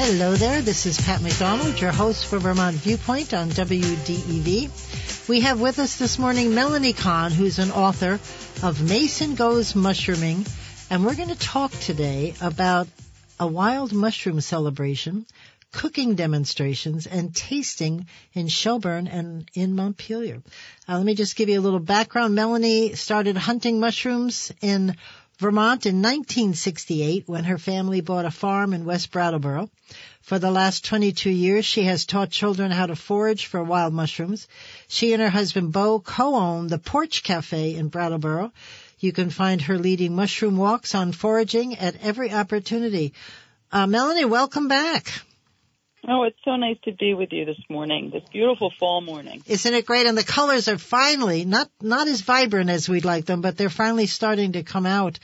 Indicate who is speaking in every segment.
Speaker 1: Hello there, this is Pat McDonald, your host for Vermont Viewpoint on WDEV. We have with us this morning Melany Kahn, who's an author of Mason Goes Mushrooming, and we're going to talk today about a wild mushroom celebration, cooking demonstrations, and tasting in Shelburne and in Montpelier. Uh, let me just give you a little background. Melany started hunting mushrooms in Vermont in 1968 when her family bought a farm in West Brattleboro. For the last 22 years, she has taught children how to forage for wild mushrooms. She and her husband Bo co-own the Porch Cafe in Brattleboro. You can find her leading mushroom walks on foraging at every opportunity. Uh, Melany, welcome back.
Speaker 2: Oh, it's so nice to be with you this morning, this beautiful fall morning.
Speaker 1: Isn't it great? And the colors are finally not not as vibrant as we'd like them, but they're finally starting to come out.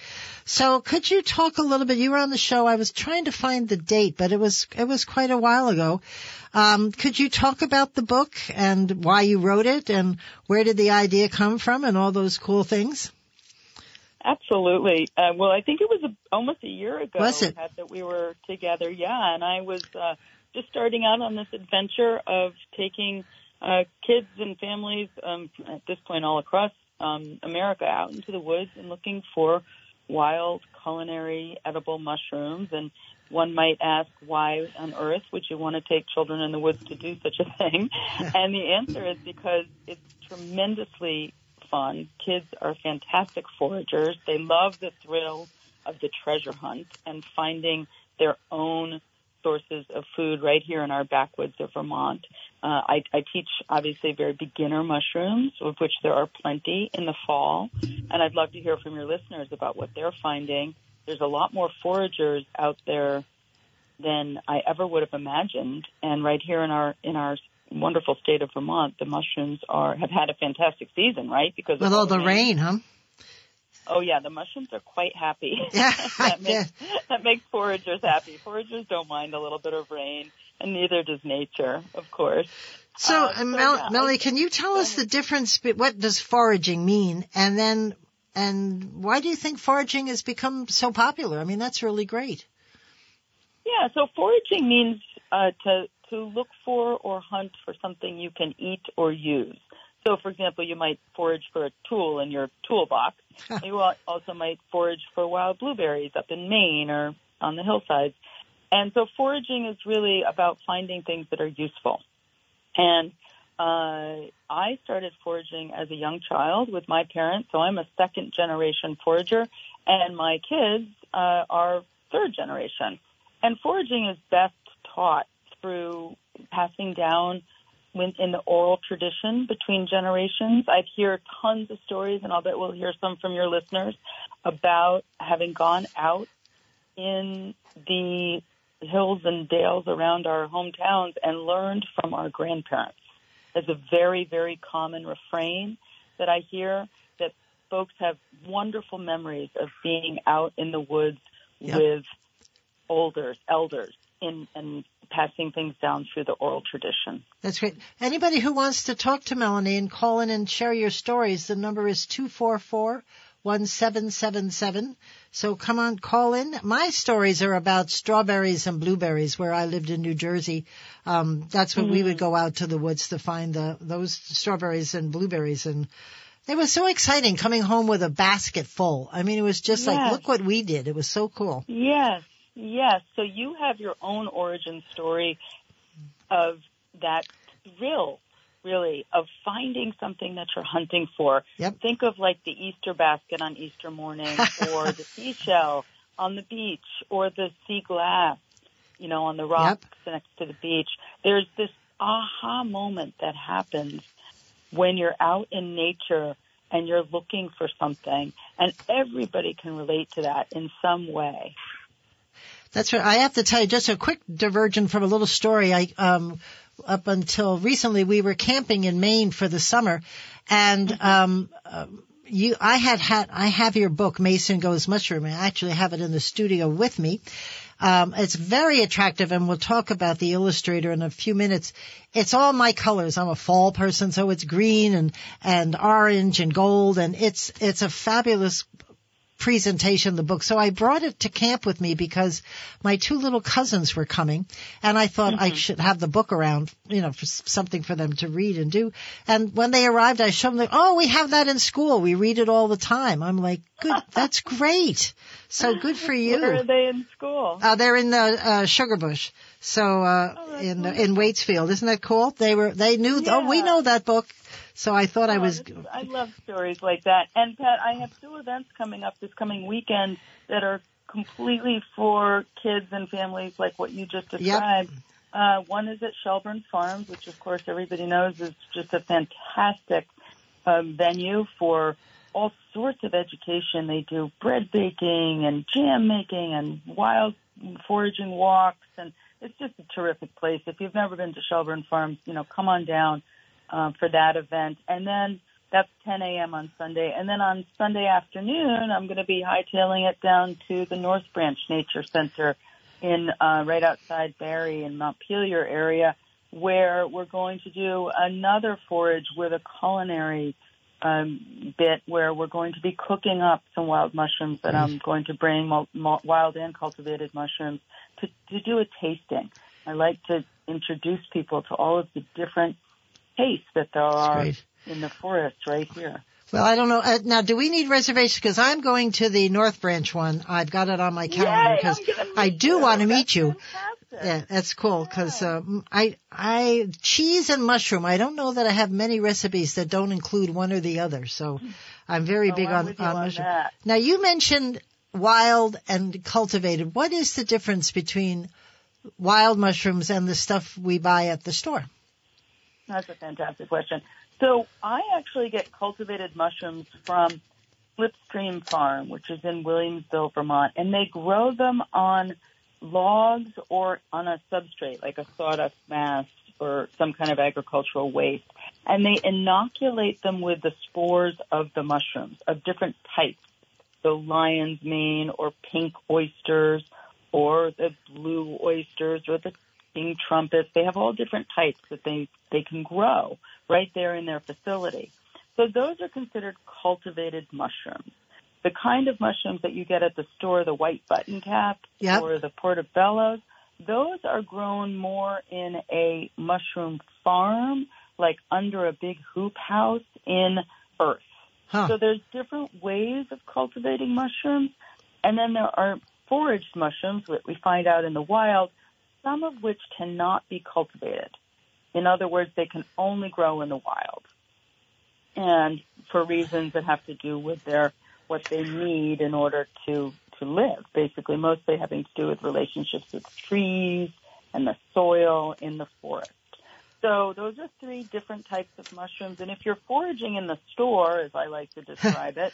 Speaker 1: So, could you talk a little bit? You were on the show. I was trying to find the date, but it was it was quite a while ago. Um, could you talk about the book and why you wrote it, and where did the idea come from, and all those cool things?
Speaker 2: Absolutely. Uh, well, I think it was a, almost a year ago
Speaker 1: Was it?
Speaker 2: that we were together. Yeah, and I was. Uh, just starting out on this adventure of taking uh, kids and families um, at this point all across um, America out into the woods and looking for wild culinary edible mushrooms. And one might ask, why on earth would you want to take children in the woods to do such a thing? and the answer is because it's tremendously fun. Kids are fantastic foragers. They love the thrill of the treasure hunt and finding their own sources of food right here in our backwoods of Vermont. Uh, I, I teach obviously very beginner mushrooms, of which there are plenty in the fall, and I'd love to hear from your listeners about what they're finding. There's a lot more foragers out there than I ever would have imagined, and right here in our in our wonderful state of Vermont, the mushrooms are have had a fantastic season, right? Because
Speaker 1: With all the rain, huh?
Speaker 2: Oh yeah, the mushrooms are quite happy.
Speaker 1: Yeah,
Speaker 2: that,
Speaker 1: yeah.
Speaker 2: makes, that makes foragers happy. Foragers don't mind a little bit of rain, and neither does nature, of course.
Speaker 1: So,
Speaker 2: Uh,
Speaker 1: uh,
Speaker 2: so,
Speaker 1: Mel-
Speaker 2: yeah, I-
Speaker 1: can you tell us the difference? What does foraging mean? And then, and why do you think foraging has become so popular? I mean, that's really great.
Speaker 2: Yeah, so foraging means uh, to to look for or hunt for something you can eat or use. So, for example, you might forage for a tool in your toolbox. you also might forage for wild blueberries up in Maine or on the hillsides. And so, foraging is really about finding things that are useful. And uh, I started foraging as a young child with my parents, so I'm a second generation forager, and my kids uh, are third generation. And foraging is best taught through passing down in the oral tradition between generations. I hear tons of stories, and I'll bet we'll hear some from your listeners about having gone out in the hills and dales around our hometowns and learned from our grandparents. There's a very, very common refrain that I hear that folks have wonderful memories of being out in the woods
Speaker 1: Yep.
Speaker 2: with elders, elders, in and passing things down through the oral tradition.
Speaker 1: That's great. Anybody who wants to talk to Melany and call in and share your stories, the number is 244 1777. So come on, call in. My stories are about strawberries and blueberries where I lived in New Jersey. Um, that's when we would go out to the woods to find the, those strawberries and blueberries and it was so exciting coming home with a basket full. I mean, it was just like, look what we did. It was so cool.
Speaker 2: Yes, yes. So you have your own origin story of that thrill, really, of finding something that you're hunting for.
Speaker 1: Yep.
Speaker 2: Think of like the Easter basket on Easter morning, or the seashell on the beach, or the sea glass, you know, on the rocks next to the beach. There's this aha moment that happens when you're out in nature and you're looking for something, and everybody can relate to that in some way.
Speaker 1: That's right. I have to tell you just a quick diversion from a little story. I um, up until recently we were camping in Maine for the summer, and um, uh, you, I had had, I have your book, Mason Goes Mushroom. I actually have it in the studio with me. Um, it's very attractive, and we'll talk about the illustrator in a few minutes. It's all my colors. I'm a fall person, so it's green and and orange and gold, and it's it's a fabulous presentation, of the book. So I brought it to camp with me because my two little cousins were coming and I thought mm-hmm. I should have the book around, you know, for something for them to read and do. And when they arrived, I showed them, like, oh, we have that in school. We read it all the time. I'm like, good, that's great. So good for you.
Speaker 2: Where are they in school?
Speaker 1: Uh, they're in the, uh, Sugar Bush. So, uh, oh, in, wonderful. in Waitsfield. Isn't that cool? They were, they knew, yeah. oh, we know that book. So I thought oh, I was.
Speaker 2: Is, I love stories like that. And Pat, I have two events coming up this coming weekend that are completely for kids and families, like what you just described. Yep. Uh, one is at Shelburne Farms, which of course everybody knows is just a fantastic um, venue for all sorts of education. They do bread baking and jam making and wild foraging walks, and it's just a terrific place. If you've never been to Shelburne Farms, you know, come on down um, for that event. And then that's 10 a.m. on Sunday. And then on Sunday afternoon, I'm going to be hightailing it down to the North Branch Nature Center in uh, right outside Barre in Montpelier area, where we're going to do another forage with a culinary um, bit where we're going to be cooking up some wild mushrooms that I'm going to bring mo- mo- wild and cultivated mushrooms to, to do a tasting. I like to introduce people to all of the different tastes that there are in the forest right here.
Speaker 1: Well, I don't know. Uh, now, do we need reservations? Because I'm going to the North Branch one. I've got it on my calendar because I do want to meet you. Yeah, that's cool because uh, I, I cheese and mushroom. I don't know that I have many recipes that don't include one or the other. So I'm very
Speaker 2: oh,
Speaker 1: big
Speaker 2: I'm
Speaker 1: on,
Speaker 2: on, on
Speaker 1: mushroom.
Speaker 2: That.
Speaker 1: Now, you mentioned wild and cultivated. What is the difference between wild mushrooms and the stuff we buy at the store?
Speaker 2: That's a fantastic question. So I actually get cultivated mushrooms from Slipstream Farm, which is in Williamsville, Vermont, and they grow them on logs or on a substrate like a sawdust mass or some kind of agricultural waste. And they inoculate them with the spores of the mushrooms of different types. So lion's mane or pink oysters or the blue oysters or the king trumpets. They have all different types that they, they can grow right there in their facility. So those are considered cultivated mushrooms. The kind of mushrooms that you get at the store, the white button cap
Speaker 1: yep.
Speaker 2: or the portobellos, those are grown more in a mushroom farm, like under a big hoop house in earth.
Speaker 1: Huh.
Speaker 2: So there's different ways of cultivating mushrooms. And then there are foraged mushrooms that we find out in the wild some of which cannot be cultivated. In other words, they can only grow in the wild. And for reasons that have to do with their, what they need in order to, to live, basically mostly having to do with relationships with trees and the soil in the forest. So those are three different types of mushrooms. And if you're foraging in the store, as I like to describe it,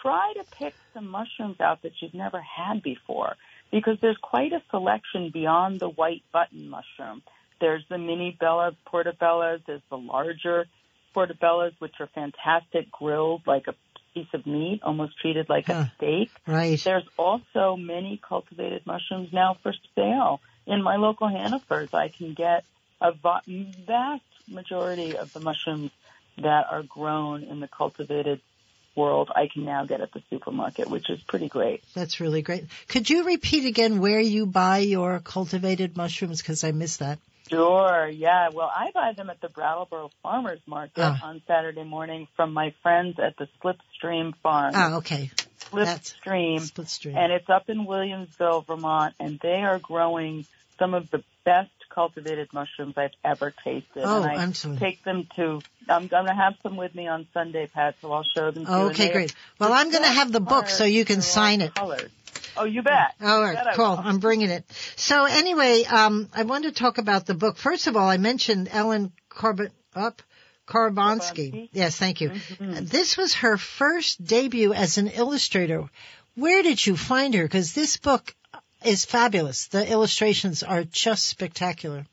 Speaker 2: try to pick some mushrooms out that you've never had before because there's quite a selection beyond the white button mushroom. There's the mini bella portobellas, there's the larger portobellas, which are fantastic grilled like a piece of meat, almost treated like
Speaker 1: huh.
Speaker 2: a steak.
Speaker 1: Right.
Speaker 2: There's also many cultivated mushrooms now for sale. In my local Hannaford's, I can get a vast majority of the mushrooms that are grown in the cultivated world I can now get at the supermarket, which is pretty great.
Speaker 1: That's really great. Could you repeat again where you buy your cultivated mushrooms? Because I missed that.
Speaker 2: Sure, yeah. Well, I buy them at the Brattleboro Farmers Market
Speaker 1: Ah.
Speaker 2: on Saturday morning from my friends at the Slipstream Farm.
Speaker 1: Ah, okay. That's
Speaker 2: Slipstream. And it's up in Williamsville, Vermont, and they are growing some of the best cultivated mushrooms I've ever tasted.
Speaker 1: Oh,
Speaker 2: and I
Speaker 1: I'm sorry.
Speaker 2: take them to, I'm going to have some with me on Sunday, Pat, so I'll show them to you.
Speaker 1: Okay, great. Well, I'm going to have the book so you can sign it.
Speaker 2: colored. Oh, you bet.
Speaker 1: All right,
Speaker 2: bet
Speaker 1: cool. I'm bringing it. So anyway, um, I wanted to talk about the book. First of all, I mentioned Ellen Corbett up.
Speaker 2: Korbonski.
Speaker 1: Yes, thank you.
Speaker 2: Mhm.
Speaker 1: This was her first debut as an illustrator. Where did you find her? Because this book is fabulous. The illustrations are just spectacular.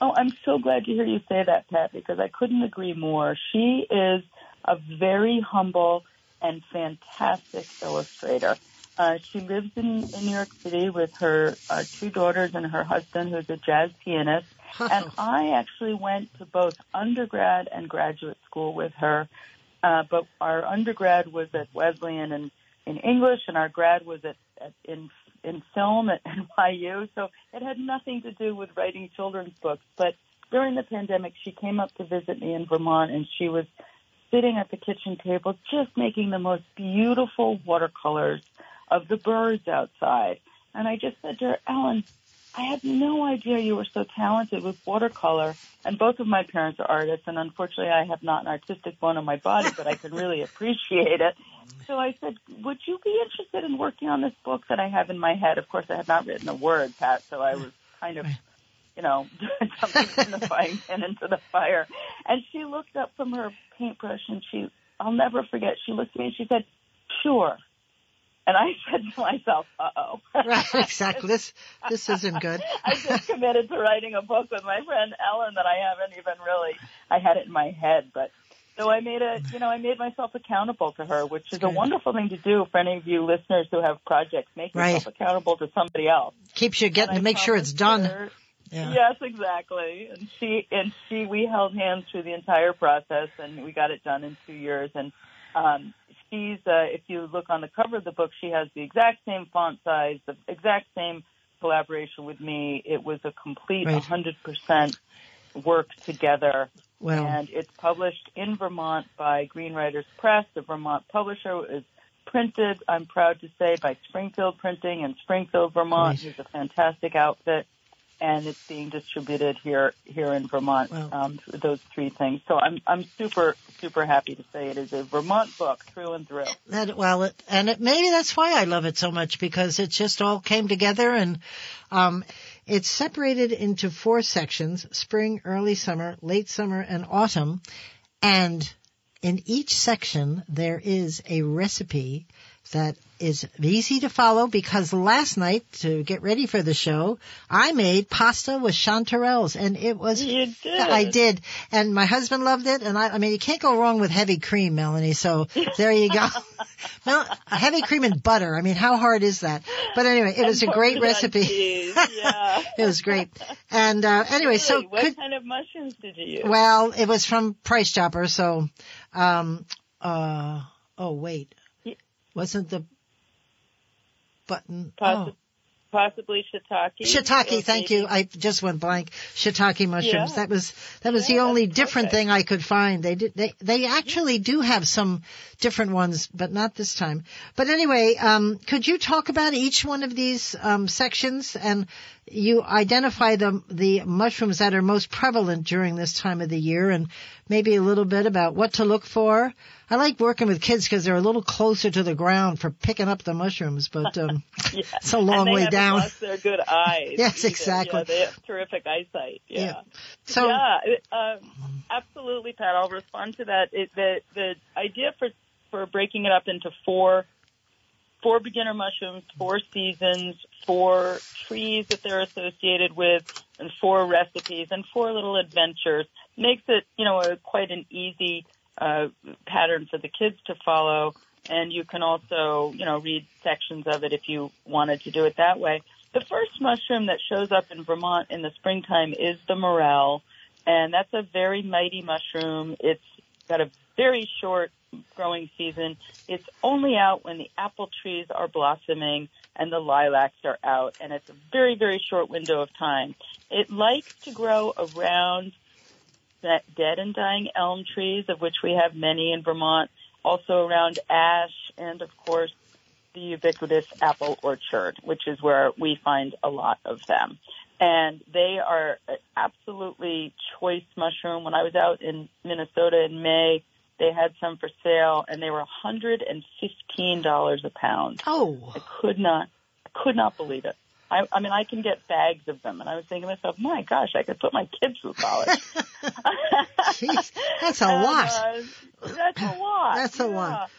Speaker 2: Oh, I'm so glad to hear you say that, Pat, because I couldn't agree more. She is a very humble and fantastic illustrator. Uh, she lives in, in New York City with her uh, two daughters and her husband, who's a jazz pianist. and I actually went to both undergrad and graduate school with her. Uh, but our undergrad was at Wesleyan in, in English, and our grad was at, at in in film at NYU. So it had nothing to do with writing children's books. But during the pandemic, she came up to visit me in Vermont, and she was sitting at the kitchen table, just making the most beautiful watercolors of the birds outside. And I just said to her, Ellen, I had no idea you were so talented with watercolor. And both of my parents are artists, and unfortunately, I have not an artistic bone in my body, but I can really appreciate it. So I said, Would you be interested in working on this book that I have in my head? Of course, I had not written a word, Pat, so I was kind of, you know, jumping from the frying pan into the fire. And she looked up from her paintbrush, and she, I'll never forget, she looked at me and she said, Sure. And I said to myself, uh oh.
Speaker 1: right, exactly. This, this isn't good.
Speaker 2: I just committed to writing a book with my friend Ellen that I haven't even really, I had it in my head, but so I made a, you know, I made myself accountable to her, which is a wonderful thing to do for any of you listeners who have projects. Make
Speaker 1: right.
Speaker 2: yourself accountable to somebody else.
Speaker 1: Keeps you getting to make sure it's done.
Speaker 2: Her, yeah. Yes, exactly. And she and she, we held hands through the entire process, and we got it done in two years. And um, she's, uh, if you look on the cover of the book, she has the exact same font size, the exact same collaboration with me. It was a complete right. 100% work together.
Speaker 1: Well,
Speaker 2: and it's published in Vermont by Green Writers Press, the Vermont publisher. is printed, I'm proud to say, by Springfield Printing in Springfield, Vermont. Right. It's a fantastic outfit and it's being distributed here here in Vermont. Wow. Um, those three things. So I'm I'm super super happy to say it is a Vermont book through and through.
Speaker 1: That, well, it, and it, maybe that's why I love it so much because it just all came together and um, it's separated into four sections: spring, early summer, late summer, and autumn. And in each section there is a recipe that is easy to follow because last night to get ready for the show, I made pasta with chanterelles and it was,
Speaker 2: you did.
Speaker 1: I did. And my husband loved it. And I, I mean, you can't go wrong with heavy cream, Melany. So there you go. Mel, heavy cream and butter. I mean, how hard is that? But anyway, it was a great recipe.
Speaker 2: Yeah.
Speaker 1: it was great. And, uh, anyway,
Speaker 2: really?
Speaker 1: so
Speaker 2: what
Speaker 1: could,
Speaker 2: kind of mushrooms did you use?
Speaker 1: Well, it was from Price Chopper. So, um, uh, oh wait, wasn't the button?
Speaker 2: Possi-
Speaker 1: oh.
Speaker 2: Possibly shiitake.
Speaker 1: Shiitake, thank you. I just went blank. Shiitake mushrooms.
Speaker 2: Yeah.
Speaker 1: That was that was
Speaker 2: Yeah,
Speaker 1: the only different thing I could find. They did they they actually do have some different ones, but not this time. But anyway, um, could you talk about each one of these um, sections and you identify the the mushrooms that are most prevalent during this time of the year and maybe a little bit about what to look for. I like working with kids because they're a little closer to the ground for picking up the mushrooms, but um,
Speaker 2: Yeah.
Speaker 1: it's a long way down.
Speaker 2: Lost their good eyes.
Speaker 1: Yes,
Speaker 2: either.
Speaker 1: exactly.
Speaker 2: Yeah, they have terrific eyesight. Yeah.
Speaker 1: Yeah. So
Speaker 2: yeah, um, absolutely, Pat. I'll respond to that. It, the the idea for for breaking it up into four four beginner mushrooms, four seasons, four trees that they're associated with, and four recipes and four little adventures makes it you know a, quite an easy uh, pattern for the kids to follow. And you can also you know read sections of it if you wanted to do it that way. The first mushroom that shows up in Vermont in the springtime is the morel, and that's a very mighty mushroom. It's got a very short growing season. It's only out when the apple trees are blossoming and the lilacs are out, and it's a very, very short window of time. It likes to grow around that dead and dying elm trees, of which we have many in Vermont, also around ash, and of course the ubiquitous apple orchard, which is where we find a lot of them. And they are absolutely choice mushroom. When I was out in Minnesota in May, they had some for sale and they were $115 a pound.
Speaker 1: oh,
Speaker 2: I could not, I could not believe it. I, I mean, I can get bags of them, and I was thinking to myself, my gosh, I could put my kids through college.
Speaker 1: jeez, that's a
Speaker 2: And,
Speaker 1: lot.
Speaker 2: uh, that's a lot.
Speaker 1: That's a
Speaker 2: yeah.
Speaker 1: lot.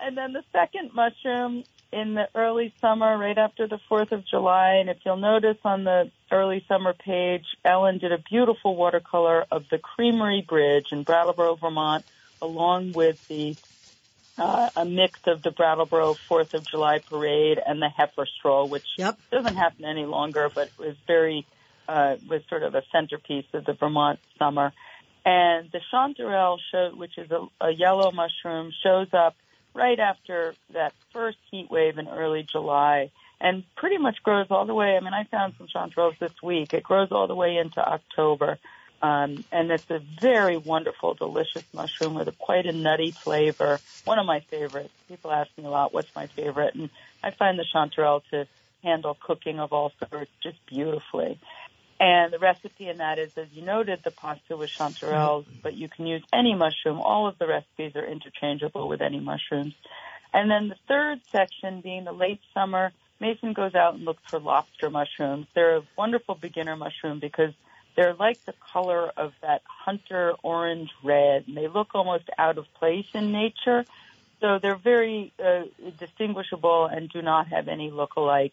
Speaker 2: And then the second mushroom in the early summer, right after the 4th of July. And if you'll notice on the early summer page, Ellen did a beautiful watercolor of the Creamery Bridge in Brattleboro, Vermont, along with the uh, a mix of the Brattleboro Fourth of July parade and the heifer stroll, which
Speaker 1: yep.
Speaker 2: doesn't happen any longer, but was very uh, was sort of a centerpiece of the Vermont summer. And the chanterelle, show, which is a, a yellow mushroom, shows up right after that first heat wave in early July and pretty much grows all the way. I mean, I found some chanterelles this week. It grows all the way into October. Um, and it's a very wonderful, delicious mushroom with a, quite a nutty flavor. One of my favorites. People ask me a lot, what's my favorite? And I find the chanterelle to handle cooking of all sorts just beautifully. And the recipe in that is, as you noted, the pasta with chanterelles, but you can use any mushroom. All of the recipes are interchangeable with any mushrooms. And then the third section being the late summer, Mason goes out and looks for lobster mushrooms. They're a wonderful beginner mushroom because they're like the color of that hunter orange red, and they look almost out of place in nature. So they're very uh, distinguishable and do not have any lookalikes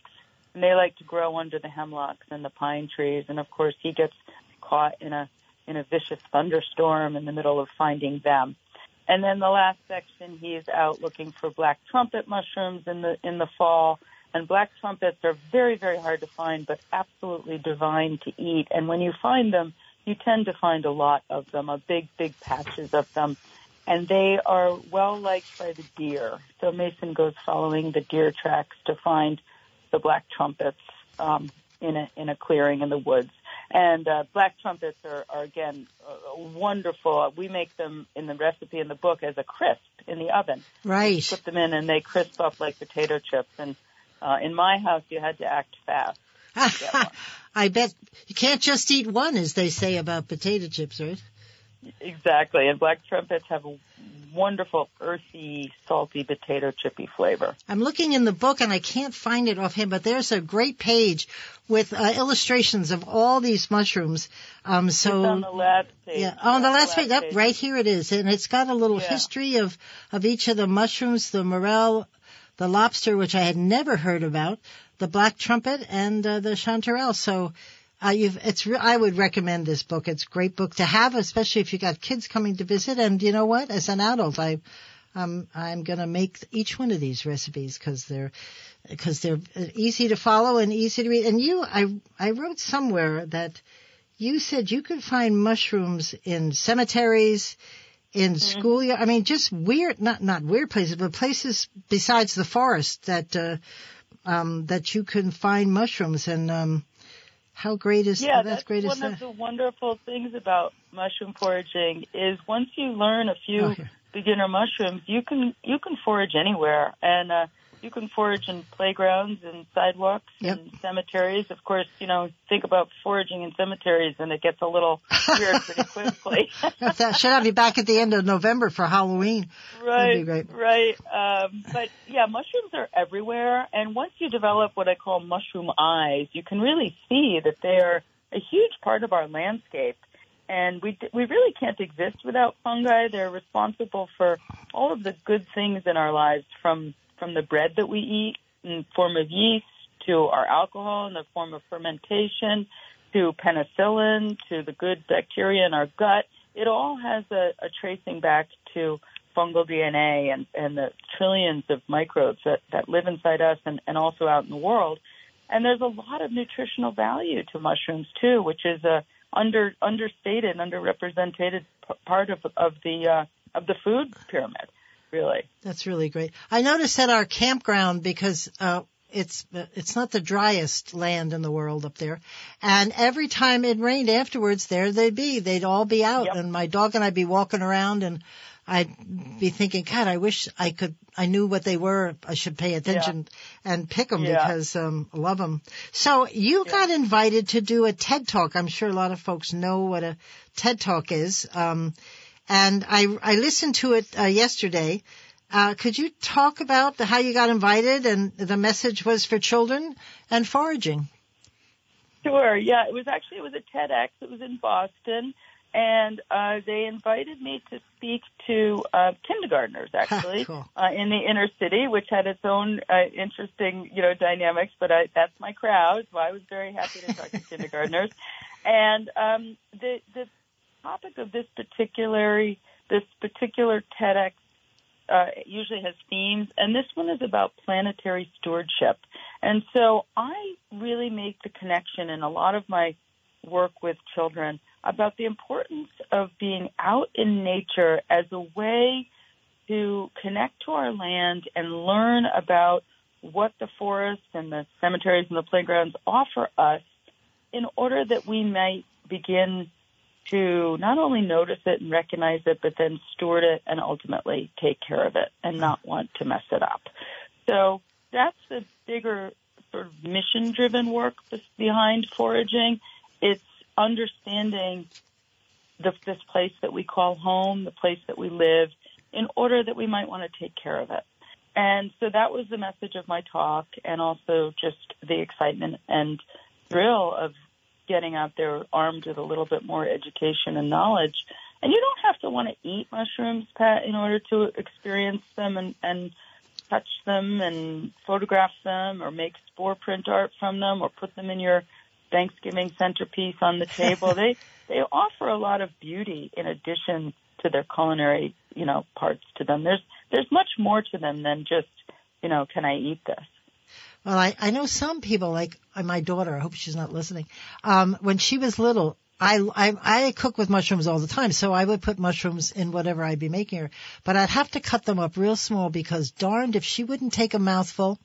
Speaker 2: and they like to grow under the hemlocks and the pine trees. And of course, he gets caught in a in a vicious thunderstorm in the middle of finding them. And then the last section, he's out looking for black trumpet mushrooms in the in the fall. And black trumpets are very very hard to find, but absolutely divine to eat. And when you find them, you tend to find a lot of them, a big big patches of them. And they are well liked by the deer. So Mason goes following the deer tracks to find the black trumpets um, in a in a clearing in the woods. And uh, black trumpets are, are again uh, wonderful. We make them in the recipe in the book as a crisp in the oven.
Speaker 1: Right.
Speaker 2: You put them in and they crisp up like potato chips. And uh, in my house, you had to act fast.
Speaker 1: I bet you can't just eat one, as they say about potato chips, right?
Speaker 2: Exactly. And black trumpets have a wonderful earthy, salty potato chippy flavor.
Speaker 1: I'm looking in the book and I can't find it offhand, but there's a great page with uh, illustrations of all these mushrooms. Um, so
Speaker 2: it's on the last page.
Speaker 1: Yeah, on the last, page. Up right here it is, and it's got a little yeah. history of of each of the mushrooms, the morel, the lobster, which I had never heard about, the black trumpet, and uh, the chanterelle. So uh, you've, it's re- I would recommend this book. It's a great book to have, especially if you got kids coming to visit. And you know what? As an adult, I, um, I'm going to make each one of these recipes because they're because they're easy to follow and easy to read. And you, I, I wrote somewhere that you said you could find mushrooms in cemeteries, in mm-hmm. school. I mean, just weird, not not weird places, but places besides the forest that uh, um, that you can find mushrooms. And um, how great is
Speaker 2: yeah,
Speaker 1: that's,
Speaker 2: that's
Speaker 1: great
Speaker 2: one
Speaker 1: of
Speaker 2: the wonderful things about mushroom foraging is once you learn a few oh, beginner mushrooms, you can you can forage anywhere, and uh, you can forage in playgrounds and sidewalks
Speaker 1: yep.
Speaker 2: and cemeteries. Of course, you know, think about foraging in cemeteries and it gets a little weird pretty quickly.
Speaker 1: that should have you back at the end of November for Halloween.
Speaker 2: Right, right. Um, but yeah, mushrooms are everywhere. And once you develop what I call mushroom eyes, you can really see that they're a huge part of our landscape and we we really can't exist without fungi. They're responsible for all of the good things in our lives, from from the bread that we eat in form of yeast to our alcohol in the form of fermentation to penicillin to the good bacteria in our gut. It all has a, a tracing back to fungal DNA and, and the trillions of microbes that, that live inside us and, and also out in the world. And there's a lot of nutritional value to mushrooms too, which is a under understated, underrepresented part of of the uh, of the food pyramid really.
Speaker 1: That's really great. I noticed at our campground because uh, it's it's not the driest land in the world up there, and every time it rained afterwards, there they'd be. They'd all be out,
Speaker 2: yep.
Speaker 1: and my dog and I'd be walking around, and I'd be thinking, God, I wish I could. I knew what they were. I should pay attention yeah. and pick them
Speaker 2: yeah.
Speaker 1: because um, I love them. So you yeah. got invited to do a TED talk. I'm sure a lot of folks know what a TED talk is. Um, and I I listened to it uh, yesterday. Uh, could you talk about the, how you got invited and the message was for children and foraging?
Speaker 2: Sure. Yeah, it was actually it was a TEDx. It was in Boston, and uh, they invited me to speak to uh, kindergartners actually
Speaker 1: cool.
Speaker 2: uh, in the inner city, which had its own uh, interesting you know dynamics. But I, that's my crowd, so I was very happy to talk to kindergartners. And um, the the topic of this particular this particular TEDx uh, usually has themes, and this one is about planetary stewardship. And so I really make the connection in a lot of my work with children about the importance of being out in nature as a way to connect to our land and learn about what the forests and the cemeteries and the playgrounds offer us in order that we might begin to not only notice it and recognize it, but then steward it and ultimately take care of it and not want to mess it up. So that's the bigger sort of mission driven work behind foraging. It's understanding the, this place that we call home, the place that we live, in order that we might want to take care of it. And so that was the message of my talk and also just the excitement and thrill of getting out there armed with a little bit more education and knowledge. And you don't have to want to eat mushrooms, Pat, in order to experience them and, and touch them and photograph them or make spore print art from them or put them in your Thanksgiving centerpiece on the table. they they offer a lot of beauty in addition to their culinary, you know, parts to them. There's there's much more to them than just, you know, can I eat this?
Speaker 1: Well, I, I know some people, like uh, my daughter, I hope she's not listening. Um, when she was little, I, I, I cook with mushrooms all the time, so I would put mushrooms in whatever I'd be making her. But I'd have to cut them up real small because darned if she wouldn't take a mouthful,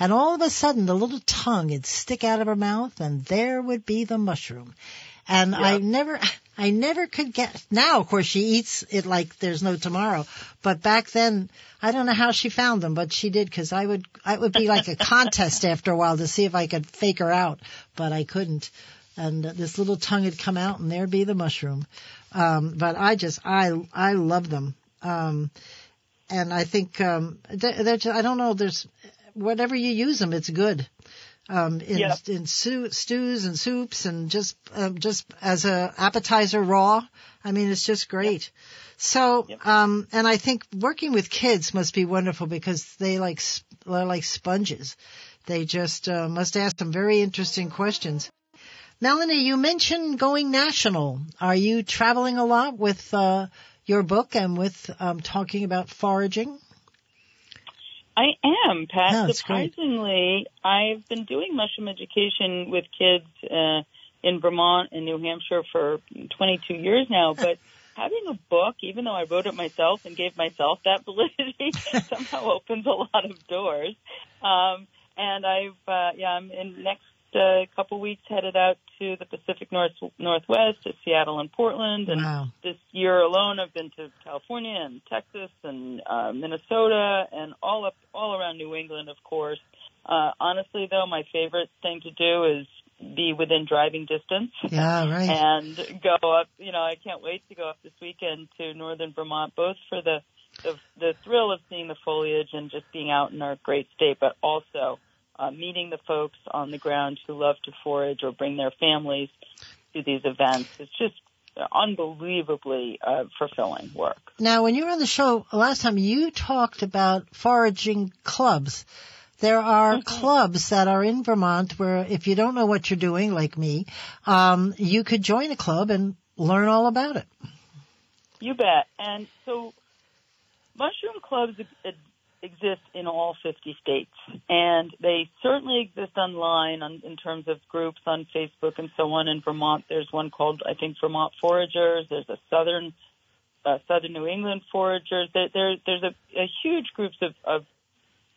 Speaker 1: and all of a sudden the little tongue would stick out of her mouth, and there would be the mushroom. And
Speaker 2: Yep.
Speaker 1: I never, I never could get, now of course she eats it like there's no tomorrow. But back then, I don't know how she found them, but she did because I would, I would be like a contest after a while to see if I could fake her out, but I couldn't. And this little tongue had come out and there'd be the mushroom. Um, but I just, I, I love them. Um, and I think, um, they're, they're just, I don't know, there's, whatever you use them, it's good um, in,
Speaker 2: Yeah.
Speaker 1: in stew, stews and soups and just um, just as a appetizer raw. I mean, it's just great. So,
Speaker 2: Yep.
Speaker 1: um, and I think working with kids must be wonderful because they like they're like sponges. They just uh, must ask some very interesting questions. Melany, you mentioned going national. Are you traveling a lot with uh, your book and with um, talking about foraging?
Speaker 2: I am, Pat.
Speaker 1: That's great.
Speaker 2: Surprisingly, I've been doing mushroom education with kids uh, in Vermont and New Hampshire for 22 years now, but having a book, even though I wrote it myself and gave myself that validity, somehow opens a lot of doors. Um, and I've, uh, yeah, I'm in next uh, couple weeks headed out to the Pacific North Northwest, to Seattle and Portland, and
Speaker 1: Wow.
Speaker 2: this year alone, I've been to California and Texas and uh, Minnesota and all up all around New England, of course. Uh, honestly, though, my favorite thing to do is be within driving distance
Speaker 1: Yeah, right.
Speaker 2: and go up. You know, I can't wait to go up this weekend to northern Vermont, both for the the, the thrill of seeing the foliage and just being out in our great state, but also uh, meeting the folks on the ground who love to forage or bring their families to these events. It's just unbelievably uh, fulfilling work.
Speaker 1: Now, when you were on the show last time, you talked about foraging clubs. There are clubs that are in Vermont where if you don't know what you're doing, like me, um, you could join a club and learn all about it.
Speaker 2: You bet. And so mushroom clubs exist in all 50 states, and they certainly exist online on, in terms of groups on Facebook and so on. In Vermont, there's one called, I think, Vermont Foragers. There's a Southern uh, Southern New England Foragers. There, there, there's a, a huge groups of, of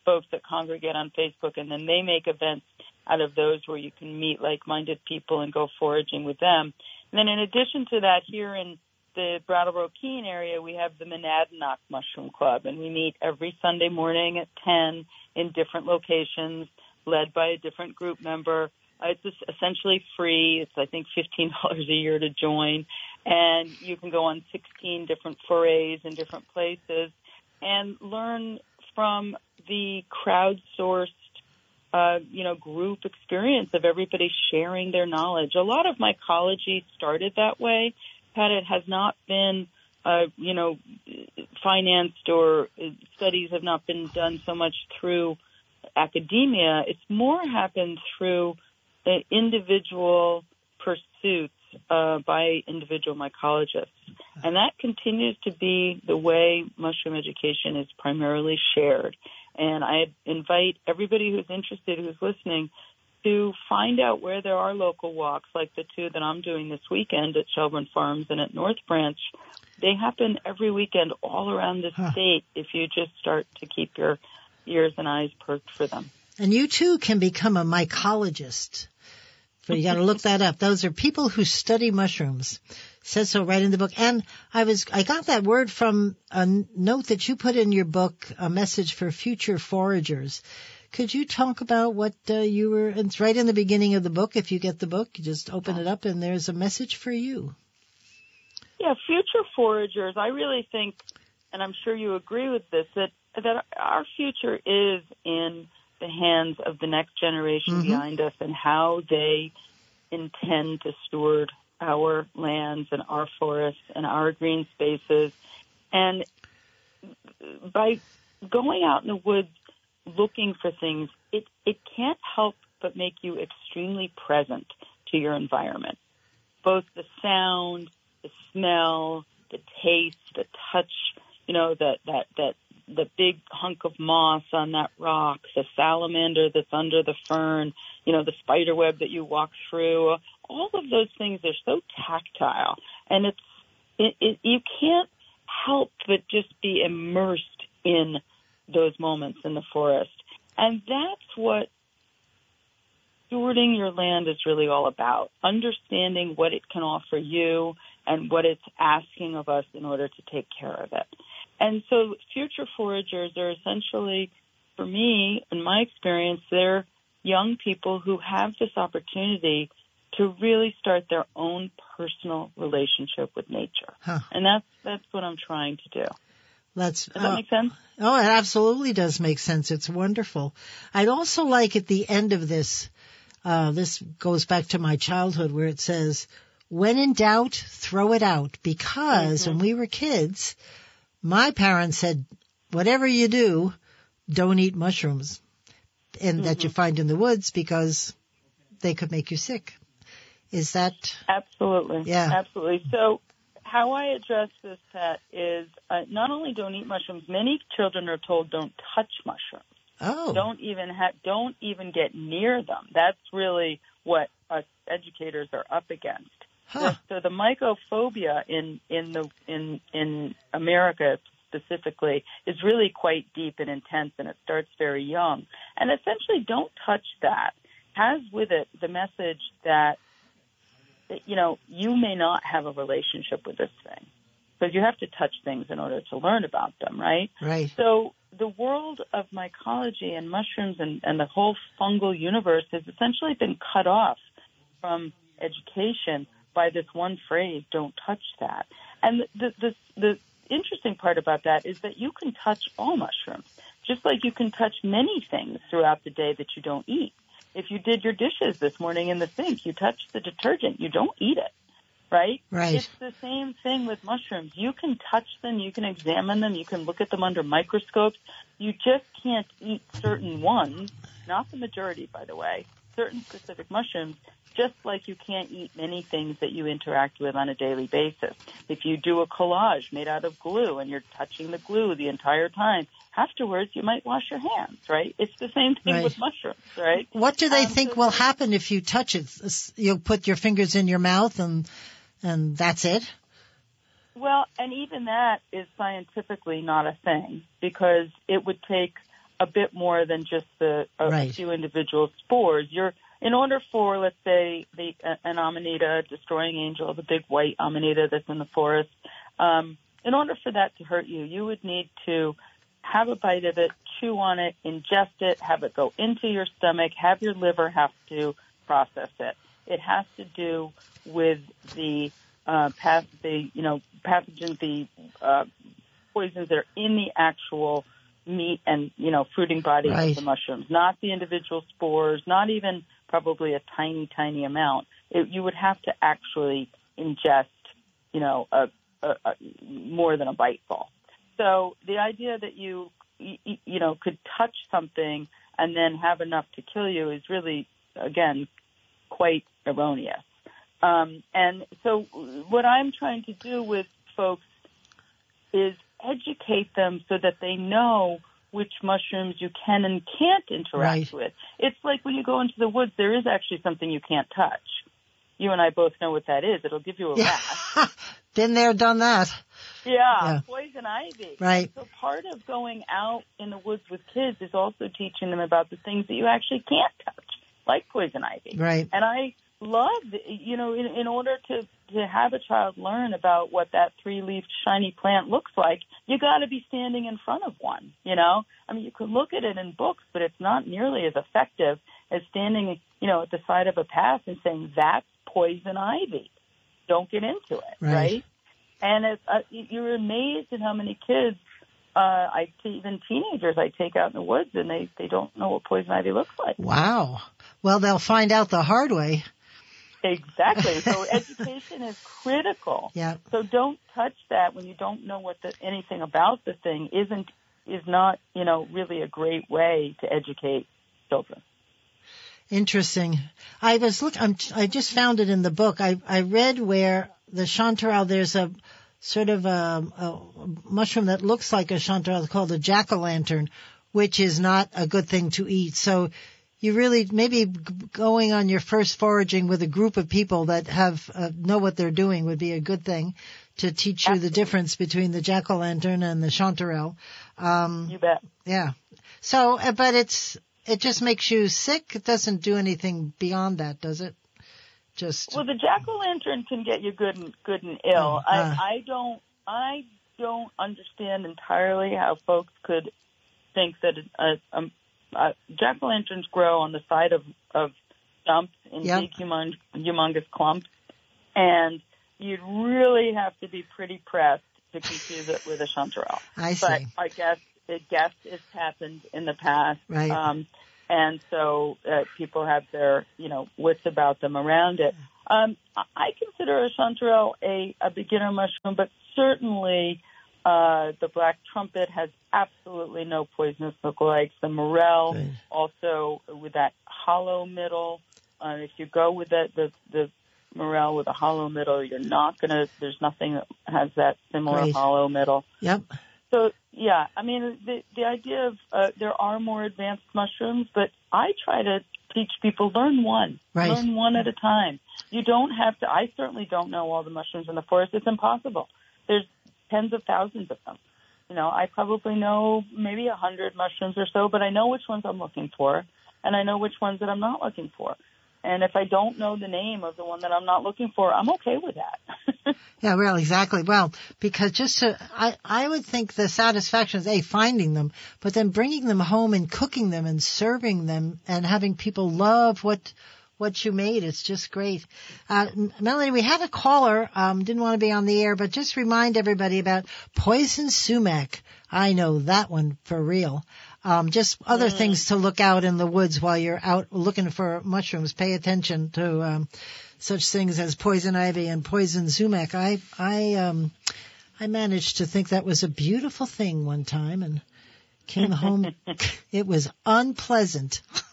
Speaker 2: folks that congregate on Facebook, and then they make events out of those where you can meet like-minded people and go foraging with them. And then in addition to that, here in the Brattleboro Keene area, we have the Monadnock Mushroom Club, and we meet every Sunday morning at 10 in different locations, led by a different group member. Uh, It's essentially free. It's, I think, $15 a year to join. And you can go on 16 different forays in different places and learn from the crowdsourced uh, you know, group experience of everybody sharing their knowledge. A lot of mycology started that way Pat, it has not been, uh, you know, financed or studies have not been done so much through academia. It's more happened through the individual pursuits uh, by individual mycologists. And that continues to be the way mushroom education is primarily shared. And I invite everybody who's interested, who's listening, to find out where there are local walks, like the two that I'm doing this weekend at Shelburne Farms and at North Branch. They happen every weekend all around the huh. state if you just start to keep your ears and eyes perked for them.
Speaker 1: And you too can become a mycologist. So you got to look that up. Those are people who study mushrooms. says so right in the book. And I was, I got that word from a note that you put in your book, a message for future foragers. Could you talk about what uh, you were, it's right in the beginning of the book. If you get the book, you just open it up and there's a message for you.
Speaker 2: Yeah, future foragers, I really think, and I'm sure you agree with this, that, that our future is in the hands of the next generation mm-hmm. behind us and how they intend to steward our lands and our forests and our green spaces. And by going out in the woods looking for things, it, it can't help but make you extremely present to your environment. Both the sound, the smell, the taste, the touch, you know, that, that, that the big hunk of moss on that rock, the salamander that's under the fern, you know, the spider web that you walk through. All of those things are so tactile, and it's it, it, you can't help but just those moments in the forest, and that's what stewarding your land is really all about. Understanding what it can offer you and what it's asking of us in order to take care of it. And so future foragers are essentially, for me, in my experience, they're young people who have this opportunity to really start their own personal relationship with nature. Huh. And that's, that's what I'm trying to do.
Speaker 1: That's,
Speaker 2: Does that uh, make sense?
Speaker 1: Oh, it absolutely does make sense. It's wonderful. I'd also like at the end of this, uh, this goes back to my childhood where it says, when in doubt, throw it out. Because mm-hmm. when we were kids, my parents said, whatever you do, don't eat mushrooms and mm-hmm. that you mm-hmm. find in the woods because they could make you sick. Is that
Speaker 2: absolutely?
Speaker 1: Yeah,
Speaker 2: absolutely. So, how I address this, Pat, is uh, not only don't eat mushrooms. Many children are told don't touch mushrooms.
Speaker 1: Oh,
Speaker 2: don't even have, don't even get near them. That's really what us educators are up against. Huh. So, so the mycophobia in in the in in America specifically is really quite deep and intense, and it starts very young. And essentially, don't touch that. Has with it the message that you know you may not have a relationship with this thing because you have to touch things in order to learn about them, right?
Speaker 1: Right.
Speaker 2: So the world of mycology and mushrooms and, and the whole fungal universe has essentially been cut off from education by this one phrase, don't touch that. And the, the, the interesting part about that is that you can touch all mushrooms, just like you can touch many things throughout the day that you don't eat. If you did your dishes this morning in the sink, you touch the detergent, you don't eat it. Right?
Speaker 1: Right.
Speaker 2: It's the same thing with mushrooms. You can touch them, you can examine them, you can look at them under microscopes. You just can't eat certain ones, not the majority, by the way, certain specific mushrooms just like you can't eat many things that you interact with on a daily basis. If you do a collage made out of glue and you're touching the glue the entire time, afterwards you might wash your hands, right? It's the same thing right. with mushrooms, right?
Speaker 1: What do they um, think so will happen if you touch it? You'll put your fingers in your mouth and and that's it?
Speaker 2: Well, and even that is scientifically not a thing because it would take a bit more than just the a, right. few individual spores. You're in order for, let's say, the an amanita, destroying angel, the big white amanita that's in the forest, um, in order for that to hurt you, you would need to have a bite of it, chew on it, ingest it, have it go into your stomach, have your liver have to process it. It has to do with the uh, path, the you know pathogens, the uh, poisons that are in the actual meat and you know fruiting body right. of the mushrooms, not the individual spores, not even probably a tiny, tiny amount. It, you would have to actually ingest you know, a, a, a more than a bite ball. So the idea that you, you, you know, could touch something and then have enough to kill you is really, again, quite erroneous. Um, and so what I'm trying to do with folks is educate them so that they know which mushrooms you can and can't interact
Speaker 1: Right.
Speaker 2: with. It's like when you go into the woods, there is actually something you can't touch. You and I both know what that is. It'll give you a
Speaker 1: Yeah.
Speaker 2: rash.
Speaker 1: Been there, done that.
Speaker 2: Yeah,
Speaker 1: Yeah.
Speaker 2: poison ivy.
Speaker 1: Right.
Speaker 2: So part of going out in the woods with kids is also teaching them about the things that you actually can't touch, like poison ivy.
Speaker 1: Right.
Speaker 2: And I love, you know, in, in order to to have a child learn about what that three-leafed shiny plant looks like, you got to be standing in front of one. You know, I mean, you can look at it in books, but it's not nearly as effective as standing, you know, at the side of a path and saying that's poison ivy. Don't get into it,
Speaker 1: Right.
Speaker 2: right? And it's, uh, you're amazed at how many kids, uh, I see even teenagers, I take out in the woods and they they don't know what poison ivy looks like.
Speaker 1: Wow. Well, they'll find out the hard way.
Speaker 2: Exactly. So education is critical.
Speaker 1: Yeah.
Speaker 2: So don't touch that when you don't know what the, anything about the thing isn't is not you know really a great way to educate children.
Speaker 1: Interesting. I was look. I'm, I just found it in the book. I I read where the chanterelle. There's a sort of a, a mushroom that looks like a chanterelle called a jack o' lantern, which is not a good thing to eat. So you really maybe going on your first foraging with a group of people that have uh, know what they're doing would be a good thing to teach you the difference between the jack o' lantern and the chanterelle. Um,
Speaker 2: You bet.
Speaker 1: yeah. So, uh, but it's it just makes you sick. It doesn't do anything beyond that, does it? Just
Speaker 2: Well, the jack o' lantern can get you good and good and ill.
Speaker 1: Oh, uh.
Speaker 2: I I don't I don't understand entirely how folks could think that a, a, a jack o' lanterns grow on the side of of stumps in
Speaker 1: Yep.
Speaker 2: big humong, humongous clumps, and you'd really have to be pretty pressed to confuse it with a chanterelle.
Speaker 1: I
Speaker 2: But
Speaker 1: see.
Speaker 2: I guess it guess it's happened in the past.
Speaker 1: Right.
Speaker 2: Um, and so uh, people have their, you know, wits about them around it. Um, I- I consider a chanterelle a, a beginner mushroom, but certainly uh, the black trumpet has absolutely no poisonous lookalikes. The morel also with that hollow middle. Uh, if you go with the, the the morel with a hollow middle, you're not gonna. There's nothing that has that similar
Speaker 1: Right.
Speaker 2: hollow middle.
Speaker 1: Yep.
Speaker 2: So yeah, I mean the the idea of uh, there are more advanced mushrooms, but I try to teach people learn one,
Speaker 1: Right.
Speaker 2: learn one at a time. You don't have to. I certainly don't know all the mushrooms in the forest. It's impossible. There's tens of thousands of them. You know, I probably know maybe a hundred mushrooms or so, but I know which ones I'm looking for, and I know which ones that I'm not looking for. And if I don't know the name of the one that I'm not looking for, I'm okay with that.
Speaker 1: Yeah, well, exactly. Well, because just to, I, I would think the satisfaction is a finding them, but then bringing them home and cooking them and serving them and having people love what what you made. It's just great. Uh, Melany, we had a caller. Um, didn't want to be on the air, but just remind everybody about poison sumac. I know that one for real. Um, just other things to look out in the woods while you're out looking for mushrooms. Pay attention to um, such things as poison ivy and poison sumac. I I um I managed to think that was a beautiful thing one time and came home. it was unpleasant.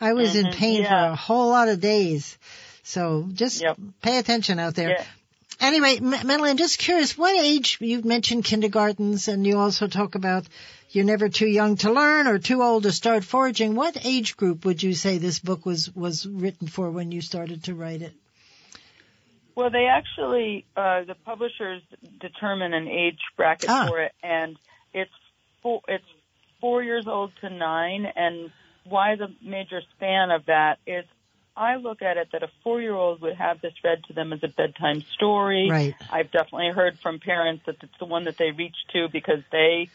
Speaker 1: I was in pain for
Speaker 2: Mm-hmm.
Speaker 1: A whole lot of days. So just
Speaker 2: Yep.
Speaker 1: pay attention out there.
Speaker 2: Yeah.
Speaker 1: Anyway, M- Melany, I'm just curious, what age, you've mentioned kindergartens and you also talk about you're never too young to learn or too old to start foraging. What age group would you say this book was, was written for when you started to write it?
Speaker 2: Well, they actually, uh, the publishers determine an age bracket
Speaker 1: Ah.
Speaker 2: for it, and it's four, it's four years old to nine. And why the major span of that is, I look at it that a four-year-old would have this read to them as a bedtime story.
Speaker 1: Right.
Speaker 2: I've definitely heard from parents that it's the one that they reach to because they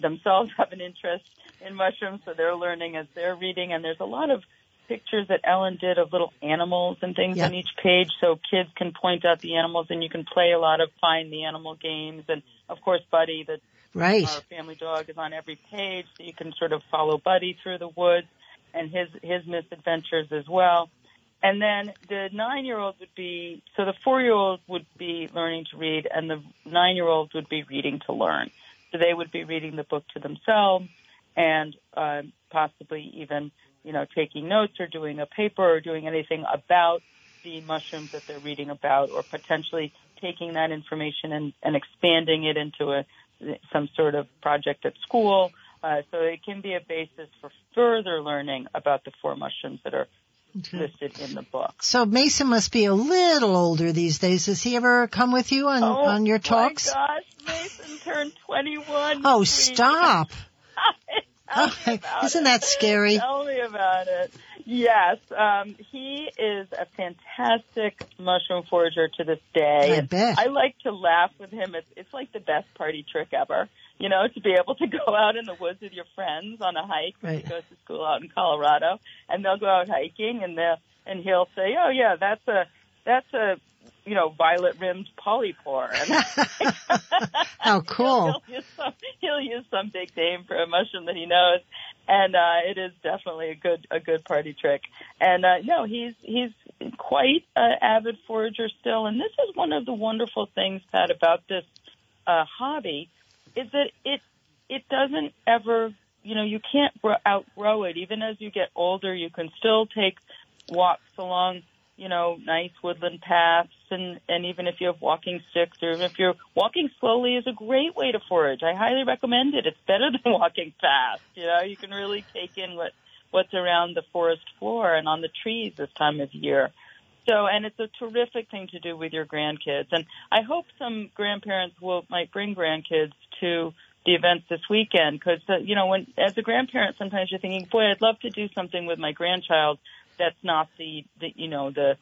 Speaker 2: themselves have an interest in mushrooms, so they're learning as they're reading. And there's a lot of pictures that Ellen did of little animals and things on each page, so kids can point out the animals, and you can play a lot of find the animal games. And of course, Buddy, the
Speaker 1: Right.
Speaker 2: our family dog, is on every page, so you can sort of follow Buddy through the woods and his his misadventures as well. And then the nine year old would be, so the four year old would be learning to read and the nine year old would be reading to learn. So they would be reading the book to themselves and uh, possibly even, you know, taking notes or doing a paper or doing anything about the mushrooms that they're reading about or potentially taking that information and, and expanding it into a, some sort of project at school. Uh, so it can be a basis for further learning about the four mushrooms that are okay. listed in the book.
Speaker 1: So Mason must be a little older these days. Does he ever come with you on,
Speaker 2: oh,
Speaker 1: on your talks?
Speaker 2: Oh my gosh, Mason turned 21.
Speaker 1: Oh, stop.
Speaker 2: oh,
Speaker 1: isn't that scary?
Speaker 2: Tell me about it. Yes, um, he is a fantastic mushroom forager to this day.
Speaker 1: I bet.
Speaker 2: I like to laugh with him. It's, it's like the best party trick ever. You know, to be able to go out in the woods with your friends on a hike. Right. He goes to school out in Colorado, and they'll go out hiking, and they and he'll say, "Oh yeah, that's a that's a you know, violet rimmed polypore.
Speaker 1: How cool.
Speaker 2: he'll, he'll, use some, he'll use some big name for a mushroom that he knows. And, uh, it is definitely a good, a good party trick. And, uh, no, he's, he's quite an avid forager still. And this is one of the wonderful things, Pat, about this, uh, hobby is that it, it doesn't ever, you know, you can't outgrow it. Even as you get older, you can still take walks along you know, nice woodland paths and, and even if you have walking sticks or if you're walking slowly is a great way to forage. I highly recommend it. It's better than walking fast. You know, you can really take in what, what's around the forest floor and on the trees this time of year. So, and it's a terrific thing to do with your grandkids. And I hope some grandparents will, might bring grandkids to the events this weekend because, uh, you know, when, as a grandparent, sometimes you're thinking, boy, I'd love to do something with my grandchild that's not the, the you know the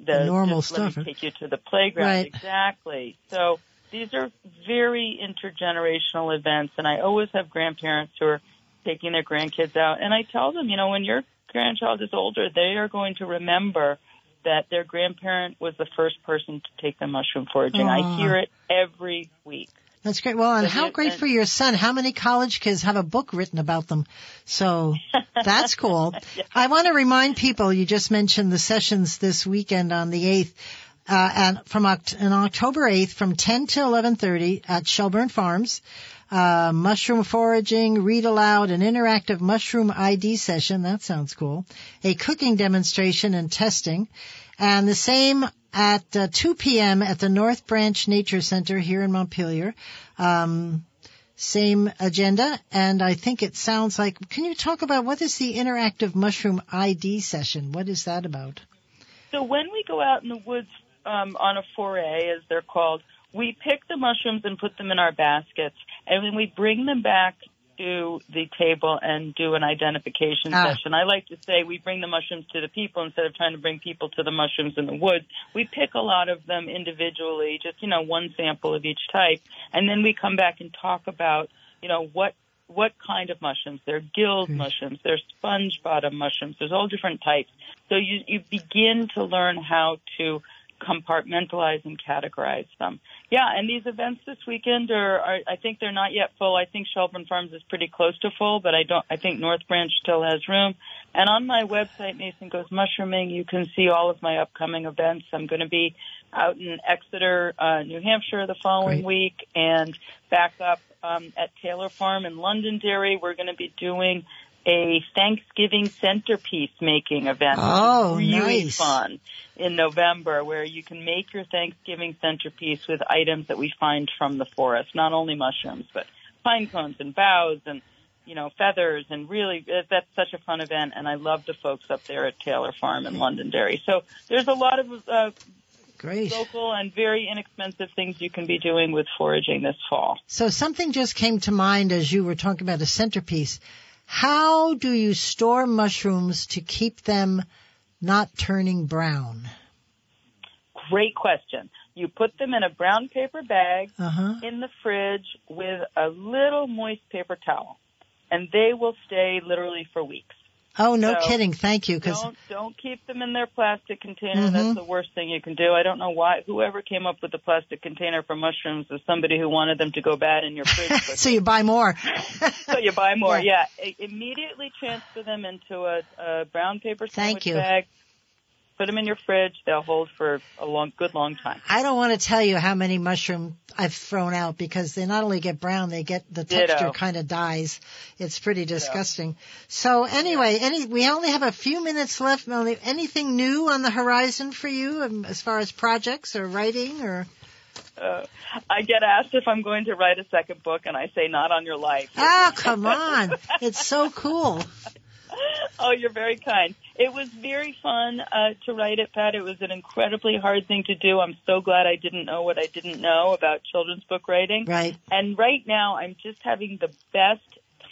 Speaker 2: the,
Speaker 1: the normal stuff.
Speaker 2: Let me take you to the playground.
Speaker 1: Right.
Speaker 2: Exactly. So these are very intergenerational events, and I always have grandparents who are taking their grandkids out, and I tell them, you know, when your grandchild is older, they are going to remember that their grandparent was the first person to take them mushroom foraging.
Speaker 1: Aww.
Speaker 2: I hear it every week.
Speaker 1: That's great. Well, and how great for your son. How many college kids have a book written about them? So that's cool. yeah. I want to remind people, you just mentioned the sessions this weekend on the 8th. Uh, and from on October 8th from 10 to 11:30 at Shelburne Farms, uh, mushroom foraging, read aloud, an interactive mushroom ID session. That sounds cool. A cooking demonstration and testing, and the same at uh, 2 p.m. at the North Branch Nature Center here in Montpelier. Um, same agenda, and I think it sounds like. Can you talk about what is the interactive mushroom ID session? What is that about?
Speaker 2: So when we go out in the woods um, on a foray, as they're called, we pick the mushrooms and put them in our baskets, and then we bring them back to the table and do an identification ah. session. I like to say we bring the mushrooms to the people instead of trying to bring people to the mushrooms in the woods. We pick a lot of them individually, just, you know, one sample of each type, and then we come back and talk about, you know, what what kind of mushrooms. They're gilled mm. mushrooms. They're sponge bottom mushrooms. There's all different types. So you, you begin to learn how to compartmentalize and categorize them. Yeah, and these events this weekend are, are, I think they're not yet full. I think Shelburne Farms is pretty close to full, but I don't, I think North Branch still has room. And on my website, Mason Goes Mushrooming, you can see all of my upcoming events. I'm going to be out in Exeter, uh, New Hampshire the following Great. week and back up, um, at Taylor Farm in Londonderry. We're going to be doing a Thanksgiving centerpiece making event.
Speaker 1: Oh,
Speaker 2: really
Speaker 1: nice.
Speaker 2: fun in November where you can make your Thanksgiving centerpiece with items that we find from the forest, not only mushrooms, but pine cones and boughs and you know, feathers and really that's such a fun event and I love the folks up there at Taylor Farm in Londonderry. So there's a lot of uh,
Speaker 1: Great.
Speaker 2: local and very inexpensive things you can be doing with foraging this fall.
Speaker 1: So something just came to mind as you were talking about a centerpiece. How do you store mushrooms to keep them not turning brown?
Speaker 2: Great question. You put them in a brown paper bag
Speaker 1: uh-huh.
Speaker 2: in the fridge with a little moist paper towel, and they will stay literally for weeks.
Speaker 1: Oh, no
Speaker 2: so
Speaker 1: kidding. Thank you.
Speaker 2: Cause... Don't, don't keep them in their plastic container. Mm-hmm. That's the worst thing you can do. I don't know why, whoever came up with the plastic container for mushrooms is somebody who wanted them to go bad in your fridge.
Speaker 1: so you buy more.
Speaker 2: so you buy more, yeah. yeah. Immediately transfer them into a, a brown paper sandwich
Speaker 1: Thank you.
Speaker 2: bag. Put them in your fridge. They'll hold for a long, good long time.
Speaker 1: I don't want to tell you how many mushroom I've thrown out because they not only get brown, they get the texture kind of dies. It's pretty disgusting. So anyway, any we only have a few minutes left, Melany. Anything new on the horizon for you um, as far as projects or writing or?
Speaker 2: Uh, I get asked if I'm going to write a second book, and I say not on your life.
Speaker 1: Oh, come on! It's so cool.
Speaker 2: oh, you're very kind. It was very fun uh, to write it, Pat. It was an incredibly hard thing to do. I'm so glad I didn't know what I didn't know about children's book writing.
Speaker 1: Right.
Speaker 2: And right now, I'm just having the best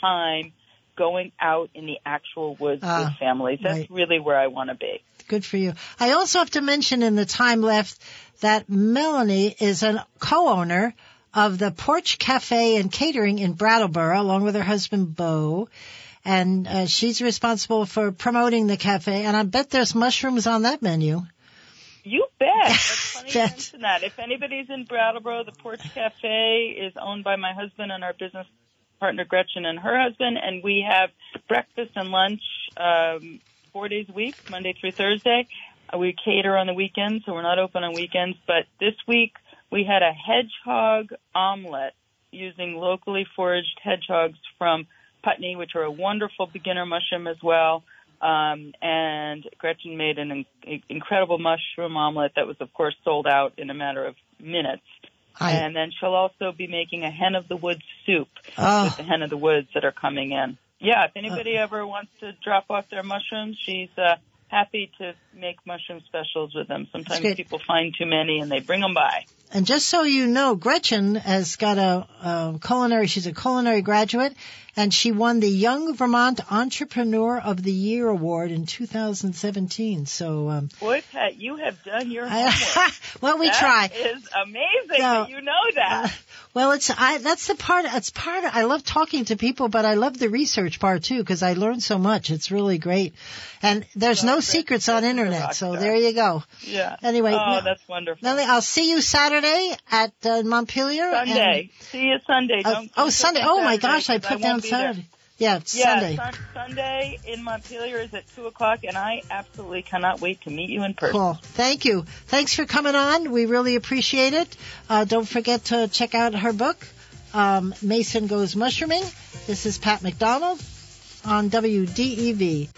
Speaker 2: time going out in the actual woods
Speaker 1: Ah,
Speaker 2: with families. That's
Speaker 1: right.
Speaker 2: really where I want to be.
Speaker 1: Good for you. I also have to mention in the time left that Melany is a co-owner of the Porch Cafe and Catering in Brattleboro, along with her husband Bo. And uh, she's responsible for promoting the cafe. And I bet there's mushrooms on that menu.
Speaker 2: You bet. That's funny
Speaker 1: Bet.
Speaker 2: mention that. If anybody's in Brattleboro, the Porch Cafe is owned by my husband and our business partner Gretchen and her husband, and we have breakfast and lunch um, four days a week, Monday through Thursday. Uh, we cater on the weekends, so we're not open on weekends. But this week we had a hedgehog omelet using locally foraged hedgehogs from Putney, which are a wonderful beginner mushroom as well. Um, and Gretchen made an in- incredible mushroom omelet that was, of course, sold out in a matter of minutes.
Speaker 1: I,
Speaker 2: And then she'll also be making a hen of the woods soup
Speaker 1: oh,
Speaker 2: with the hen of the woods that are coming in. Yeah, if anybody ever wants to drop off their mushrooms, she's uh, happy to make mushroom specials with them. Sometimes people find too many and they bring them by.
Speaker 1: and just so you know, Gretchen has got a, a culinary, she's a culinary graduate and she won the Young Vermont Entrepreneur of the Year Award in 2017. So, um,
Speaker 2: Boy, Pat, you have done your homework.
Speaker 1: Well, we
Speaker 2: That
Speaker 1: try.
Speaker 2: is amazing
Speaker 1: So,
Speaker 2: that you know that.
Speaker 1: Uh, well, it's I. That's the part. It's part. Of, I love talking to people, but I love the research part too because I learn so much. It's really great, and there's
Speaker 2: Well,
Speaker 1: no
Speaker 2: Gretchen-
Speaker 1: secrets on internet. So there you go.
Speaker 2: yeah.
Speaker 1: Anyway,
Speaker 2: oh,
Speaker 1: no-
Speaker 2: that's wonderful.
Speaker 1: I'll see you Saturday at uh, Montpelier. and-
Speaker 2: Sunday. See you Sunday.
Speaker 1: uh,
Speaker 2: Don't,
Speaker 1: oh, Sunday. Oh my gosh, I put down
Speaker 2: there.
Speaker 1: Saturday. Yeah, it's
Speaker 2: Yeah,
Speaker 1: Sunday.
Speaker 2: Sun- Sunday in Montpelier is at two o'clock, and I absolutely cannot wait to meet you in person.
Speaker 1: Cool. Thank you. Thanks for coming on. We really appreciate it. Uh, don't forget to check out her book, um, Mason Goes Mushrooming. This is Pat McDonald on WDEV.